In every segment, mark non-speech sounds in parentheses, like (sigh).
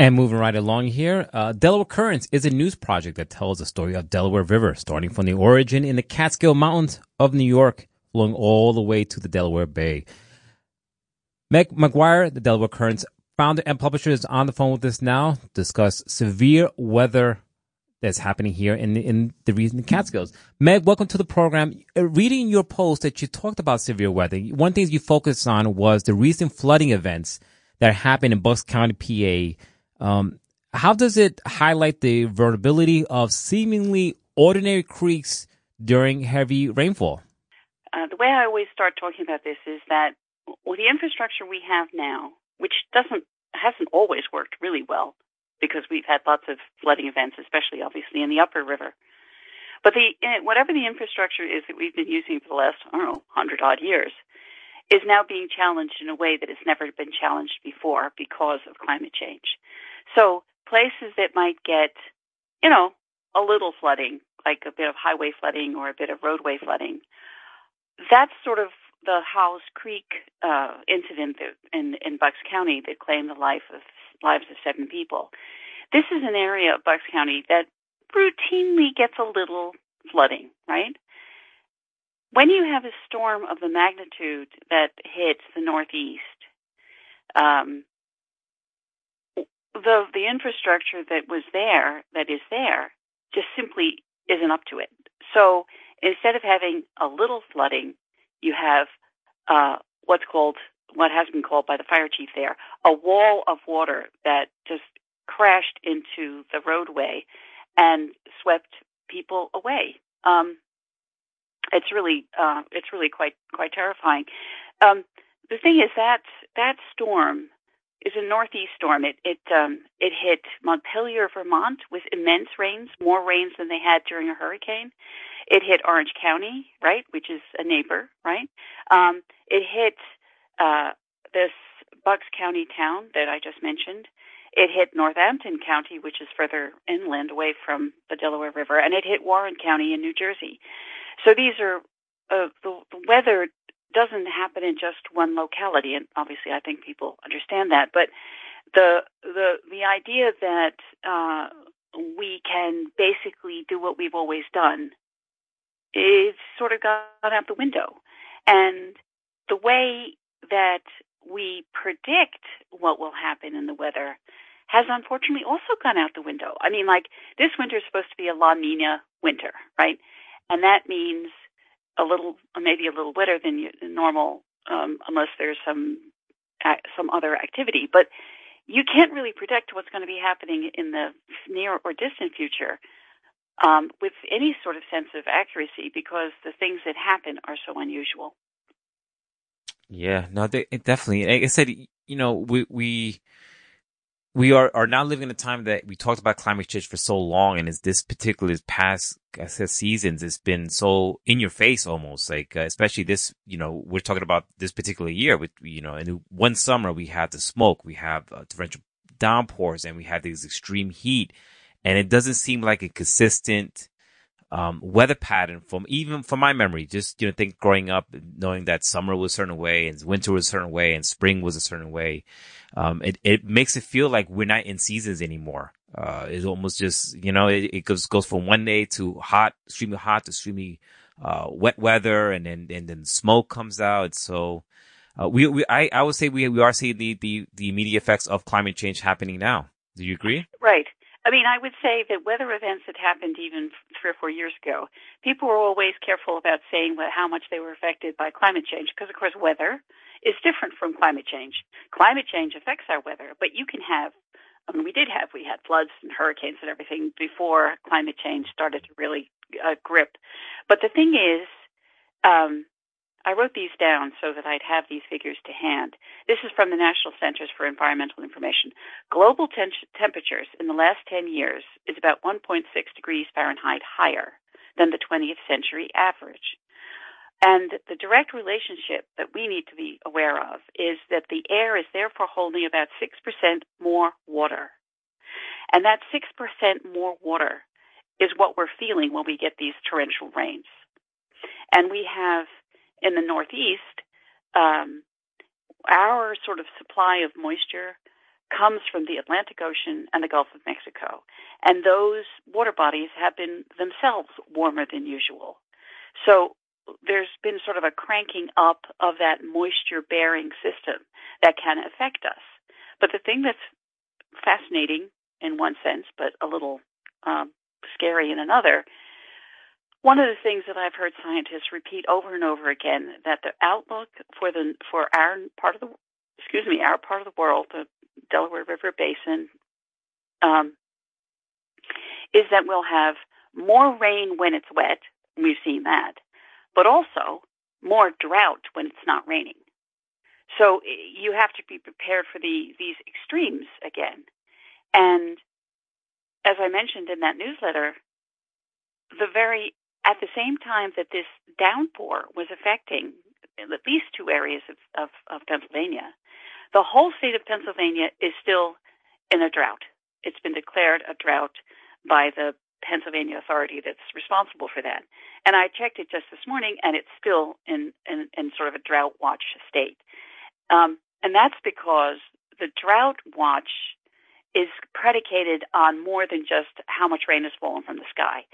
And moving right along here, uh, Delaware Currents is a news project that tells the story of Delaware River, starting from the origin in the Catskill Mountains of New York, flowing all the way to the Delaware Bay. Meg McGuire, the Delaware Currents founder and publisher, is on the phone with us now to discuss severe weather that's happening here in the, in the recent Catskills. Meg, welcome to the program. Uh, reading your post that you talked about severe weather, one thing you focused on was the recent flooding events that happened in Bucks County, PA um, how does it highlight the vulnerability of seemingly ordinary creeks during heavy rainfall? Uh, the way I always start talking about this is that with the infrastructure we have now, which doesn't hasn't always worked really well, because we've had lots of flooding events, especially obviously in the upper river. But the eh, whatever the infrastructure is that we've been using for the last I don't know hundred odd years is now being challenged in a way that has never been challenged before because of climate change. So places that might get, you know, a little flooding, like a bit of highway flooding or a bit of roadway flooding, that's sort of the Houghs Creek uh, incident in, in Bucks County that claimed the life of lives of seven people. This is an area of Bucks County that routinely gets a little flooding, right? When you have a storm of the magnitude that hits the Northeast, um, the the infrastructure that was there, that is there, just simply isn't up to it. So instead of having a little flooding, you have uh, what's called what has been called by the fire chief there a wall of water that just crashed into the roadway and swept people away. Um, it's really uh, it's really quite quite terrifying. Um, the thing is that that storm is a northeast storm. It it um, it hit Montpelier, Vermont, with immense rains, more rains than they had during a hurricane. It hit Orange County, right, which is a neighbor, right. Um, it hit uh, this Bucks County town that I just mentioned. It hit Northampton County, which is further inland away from the Delaware River, and it hit Warren County in New Jersey. So these are uh, the, the weather doesn't happen in just one locality, and obviously, I think people understand that. But the the the idea that uh, we can basically do what we've always done is sort of gone out the window, and the way that we predict what will happen in the weather has unfortunately also gone out the window. I mean, like this winter is supposed to be a La Nina winter, right? And that means a little, maybe a little wetter than normal, um, unless there's some some other activity. But you can't really predict what's going to be happening in the near or distant future um, with any sort of sense of accuracy because the things that happen are so unusual. Yeah, no, they, definitely. Like I said, you know, we we we are, are now living in a time that we talked about climate change for so long, and as this particular past seasons, it's been so in your face almost. Like uh, especially this, you know, we're talking about this particular year. With you know, in one summer we had the smoke, we have uh, torrential downpours, and we have these extreme heat, and it doesn't seem like a consistent um, weather pattern from even from my memory. Just you know, think growing up, knowing that summer was a certain way and winter was a certain way and spring was a certain way. Um, it it makes it feel like we're not in seasons anymore. Uh, it's almost just you know, it, it goes goes from one day to hot, extremely hot to extremely uh, wet weather, and then and then smoke comes out. So. Uh, we, we, I, I would say we, we are seeing the, the, the immediate effects of climate change happening now. Do you agree? Right. I mean, I would say that weather events that happened even three or four years ago, people were always careful about saying how much they were affected by climate change because, of course, weather is different from climate change. Climate change affects our weather, but you can have, I mean, we did have, we had floods and hurricanes and everything before climate change started to really uh, grip. But the thing is, um, I wrote these down so that I'd have these figures to hand. This is from the National Centers for Environmental Information. Global ten- temperatures in the last 10 years is about 1.6 degrees Fahrenheit higher than the 20th century average. And the direct relationship that we need to be aware of is that the air is therefore holding about 6% more water. And that 6% more water is what we're feeling when we get these torrential rains. And we have in the Northeast, um, our sort of supply of moisture comes from the Atlantic Ocean and the Gulf of Mexico. And those water bodies have been themselves warmer than usual. So there's been sort of a cranking up of that moisture bearing system that can affect us. But the thing that's fascinating in one sense, but a little um, scary in another, one of the things that I've heard scientists repeat over and over again that the outlook for the for our part of the excuse me our part of the world, the Delaware River Basin, um, is that we'll have more rain when it's wet. We've seen that, but also more drought when it's not raining. So you have to be prepared for the these extremes again. And as I mentioned in that newsletter, the very at the same time that this downpour was affecting at least two areas of, of, of Pennsylvania, the whole state of Pennsylvania is still in a drought. It's been declared a drought by the Pennsylvania authority that's responsible for that. And I checked it just this morning, and it's still in, in, in sort of a drought watch state. Um, and that's because the drought watch is predicated on more than just how much rain has fallen from the sky.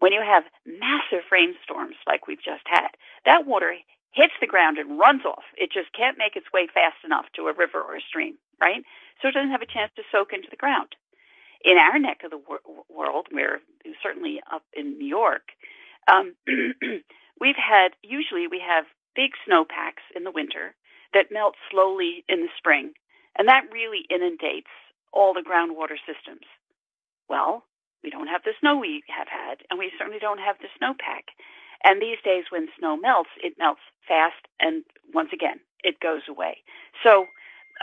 When you have massive rainstorms like we've just had, that water hits the ground and runs off. It just can't make its way fast enough to a river or a stream, right? So it doesn't have a chance to soak into the ground. In our neck of the wor- world, we're certainly up in New York, um, (clears throat) we've had, usually we have big snowpacks in the winter that melt slowly in the spring, and that really inundates all the groundwater systems. Well, we don't have the snow we have had, and we certainly don't have the snowpack. And these days, when snow melts, it melts fast, and once again, it goes away. So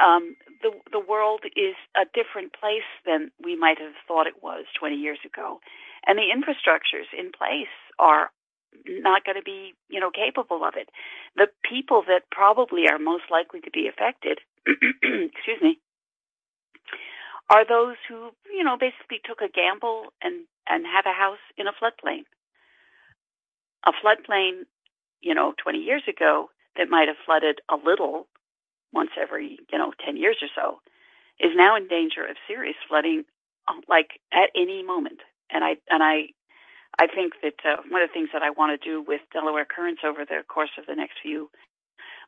um, the the world is a different place than we might have thought it was 20 years ago, and the infrastructures in place are not going to be you know capable of it. The people that probably are most likely to be affected, (clears throat) excuse me, are those who you know basically took a gamble and and have a house in a floodplain a floodplain, you know, 20 years ago that might have flooded a little once every, you know, 10 years or so is now in danger of serious flooding uh, like at any moment. And I and I I think that uh, one of the things that I want to do with Delaware Currents over the course of the next few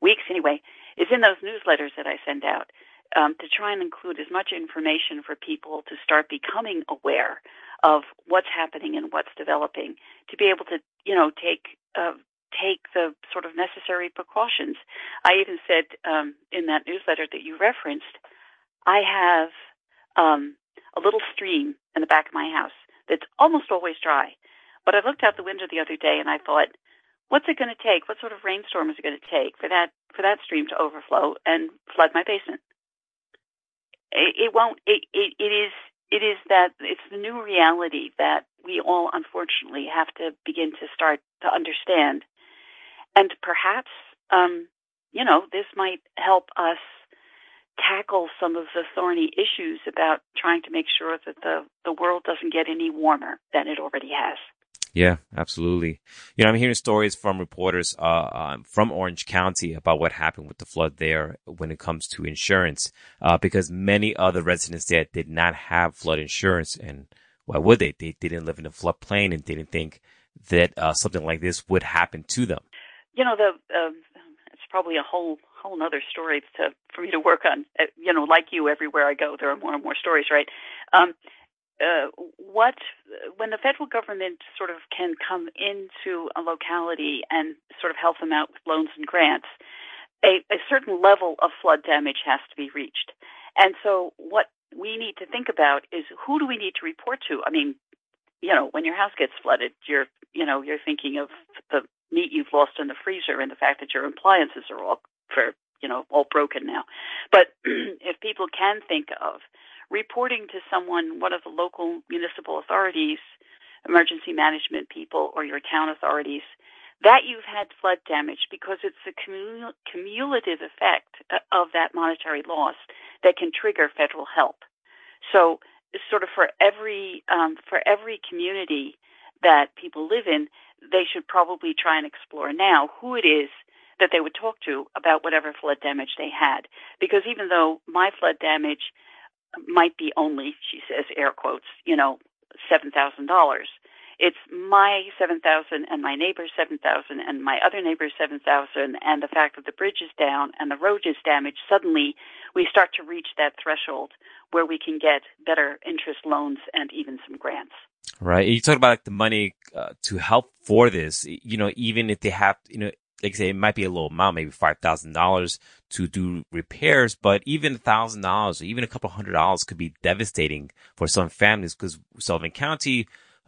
weeks anyway is in those newsletters that I send out um, to try and include as much information for people to start becoming aware of what's happening and what's developing to be able to, you know, take uh, take the sort of necessary precautions. I even said um, in that newsletter that you referenced, I have um, a little stream in the back of my house that's almost always dry. But I looked out the window the other day and I thought, what's it going to take? What sort of rainstorm is it going to take for that for that stream to overflow and flood my basement? It, it won't. It, it it is it is that it's the new reality that we all unfortunately have to begin to start to understand. And perhaps, um, you know, this might help us tackle some of the thorny issues about trying to make sure that the, the world doesn't get any warmer than it already has. Yeah, absolutely. You know, I'm hearing stories from reporters uh, um, from Orange County about what happened with the flood there when it comes to insurance, uh, because many other residents there did not have flood insurance, and why would they? They didn't live in a floodplain and didn't think that uh, something like this would happen to them. You know, the it's probably a whole whole other story to for me to work on. Uh, you know, like you, everywhere I go, there are more and more stories, right? Um, uh, what when the federal government sort of can come into a locality and sort of help them out with loans and grants, a, a certain level of flood damage has to be reached. And so what we need to think about is who do we need to report to? I mean, you know, when your house gets flooded, you're you know, you're thinking of the meat you've lost in the freezer and the fact that your appliances are all for you know all broken now. But (clears throat) if people can think of reporting to someone, one of the local municipal authorities, emergency management people, or your town authorities, that you've had flood damage because it's the cumulative effect of that monetary loss that can trigger federal help. So, sort of for every um, for every community that people live in, they should probably try and explore now who it is that they would talk to about whatever flood damage they had. Because even though my flood damage might be only, she says, air quotes, you know, $7,000. It's my 7,000 and my neighbor's 7,000 and my other neighbor's 7,000 and the fact that the bridge is down and the road is damaged. Suddenly we start to reach that threshold where we can get better interest loans and even some grants. Right. You talk about like the money uh, to help for this, you know, even if they have, you know, like I say, it might be a little amount, maybe $5,000 to do repairs, but even a $1,000 or even a couple hundred dollars could be devastating for some families because Sullivan County,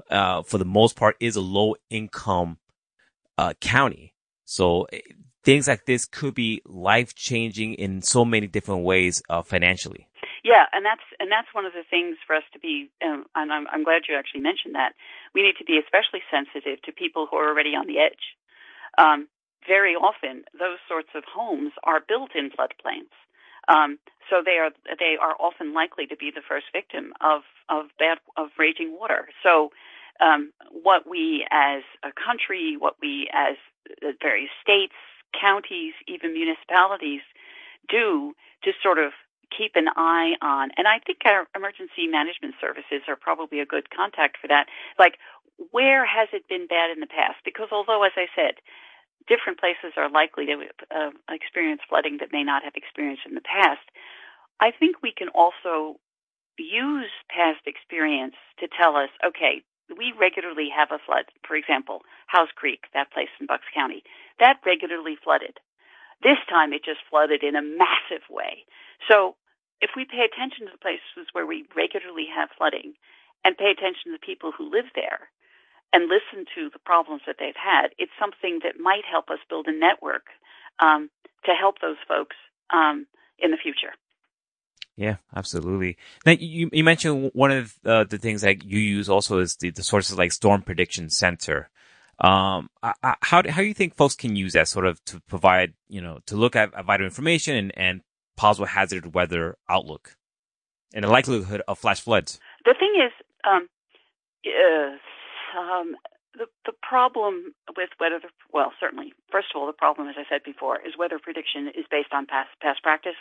uh, for the most part is a low income, uh, county. So eh, things like this could be life changing in so many different ways, uh, financially. Yeah, and that's and that's one of the things for us to be. Um, and I'm, I'm glad you actually mentioned that. We need to be especially sensitive to people who are already on the edge. Um, very often those sorts of homes are built in floodplains. Um, so they are they are often likely to be the first victim of of bad of raging water. So um, what we as a country, what we as various states, counties, even municipalities do to sort of keep an eye on, and I think our emergency management services are probably a good contact for that. Like, where has it been bad in the past? Because although, as I said, different places are likely to uh, experience flooding that may not have experienced in the past. I think we can also use past experience to tell us, okay, we regularly have a flood. For example, Houghs Creek, that place in Bucks County, that regularly flooded. This time it just flooded in a massive way. So if we pay attention to the places where we regularly have flooding and pay attention to the people who live there, and listen to the problems that they've had, it's something that might help us build a network um, to help those folks um, in the future. Yeah, absolutely. Now you you mentioned one of uh, the things that you use also is the, the sources like Storm Prediction Center. Um, how how do you think folks can use that sort of to provide you know to look at, at vital information and, and possible hazard weather outlook and the likelihood of flash floods? The thing is, um, uh, um, the the problem with weather, well, certainly, first of all, the problem, as I said before, is weather prediction is based on past past practice,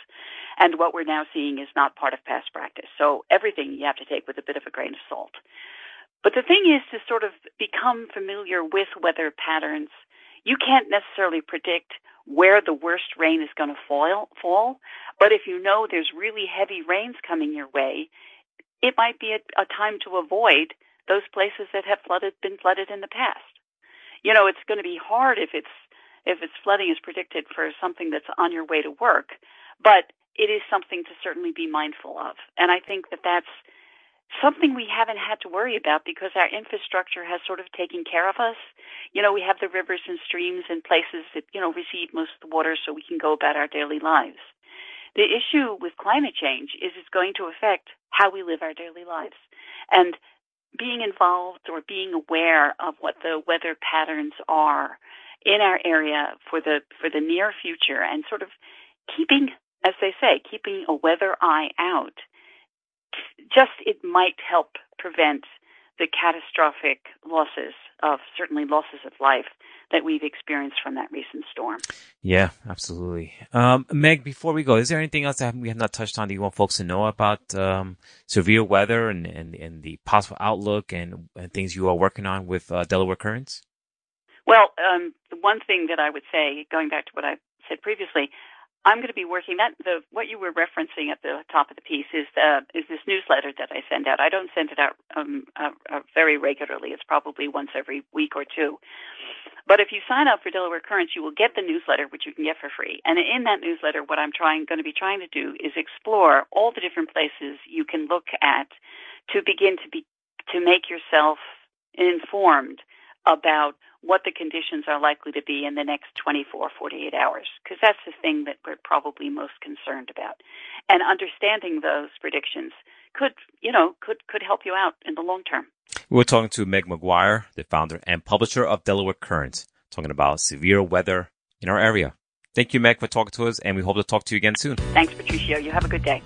and what we're now seeing is not part of past practice. So everything you have to take with a bit of a grain of salt. But the thing is to sort of become familiar with weather patterns. You can't necessarily predict where the worst rain is going to fall, fall, but if you know there's really heavy rains coming your way, it might be a, a time to avoid those places that have flooded been flooded in the past. You know, it's going to be hard if it's if it's flooding is predicted for something that's on your way to work, but it is something to certainly be mindful of. And I think that that's something we haven't had to worry about because our infrastructure has sort of taken care of us. You know, we have the rivers and streams and places that, you know, receive most of the water so we can go about our daily lives. The issue with climate change is it's going to affect how we live our daily lives. And being involved or being aware of what the weather patterns are in our area for the for the near future and sort of keeping as they say keeping a weather eye out. Just it might help prevent the catastrophic losses of certainly losses of life that we've experienced from that recent storm. Yeah, absolutely. Um, Meg, before we go, is there anything else that we have not touched on that you want folks to know about um, severe weather and, and, and the possible outlook and, and things you are working on with uh, Delaware Currents? Well, um, the one thing that I would say, going back to what I said previously, I'm going to be working that the what you were referencing at the top of the piece is uh, is this newsletter that I send out. I don't send it out um, uh, uh, very regularly. It's probably once every week or two. But if you sign up for Delaware Currents, you will get the newsletter, which you can get for free. And in that newsletter, what I'm trying going to be trying to do is explore all the different places you can look at to begin to be to make yourself informed about what the conditions are likely to be in the next 24, 48 hours, because that's the thing that we're probably most concerned about. And understanding those predictions could, you know, could, could help you out in the long term. We're talking to Meg McGuire, the founder and publisher of Delaware Current, talking about severe weather in our area. Thank you, Meg, for talking to us, and we hope to talk to you again soon. Thanks, Patricio. You have a good day.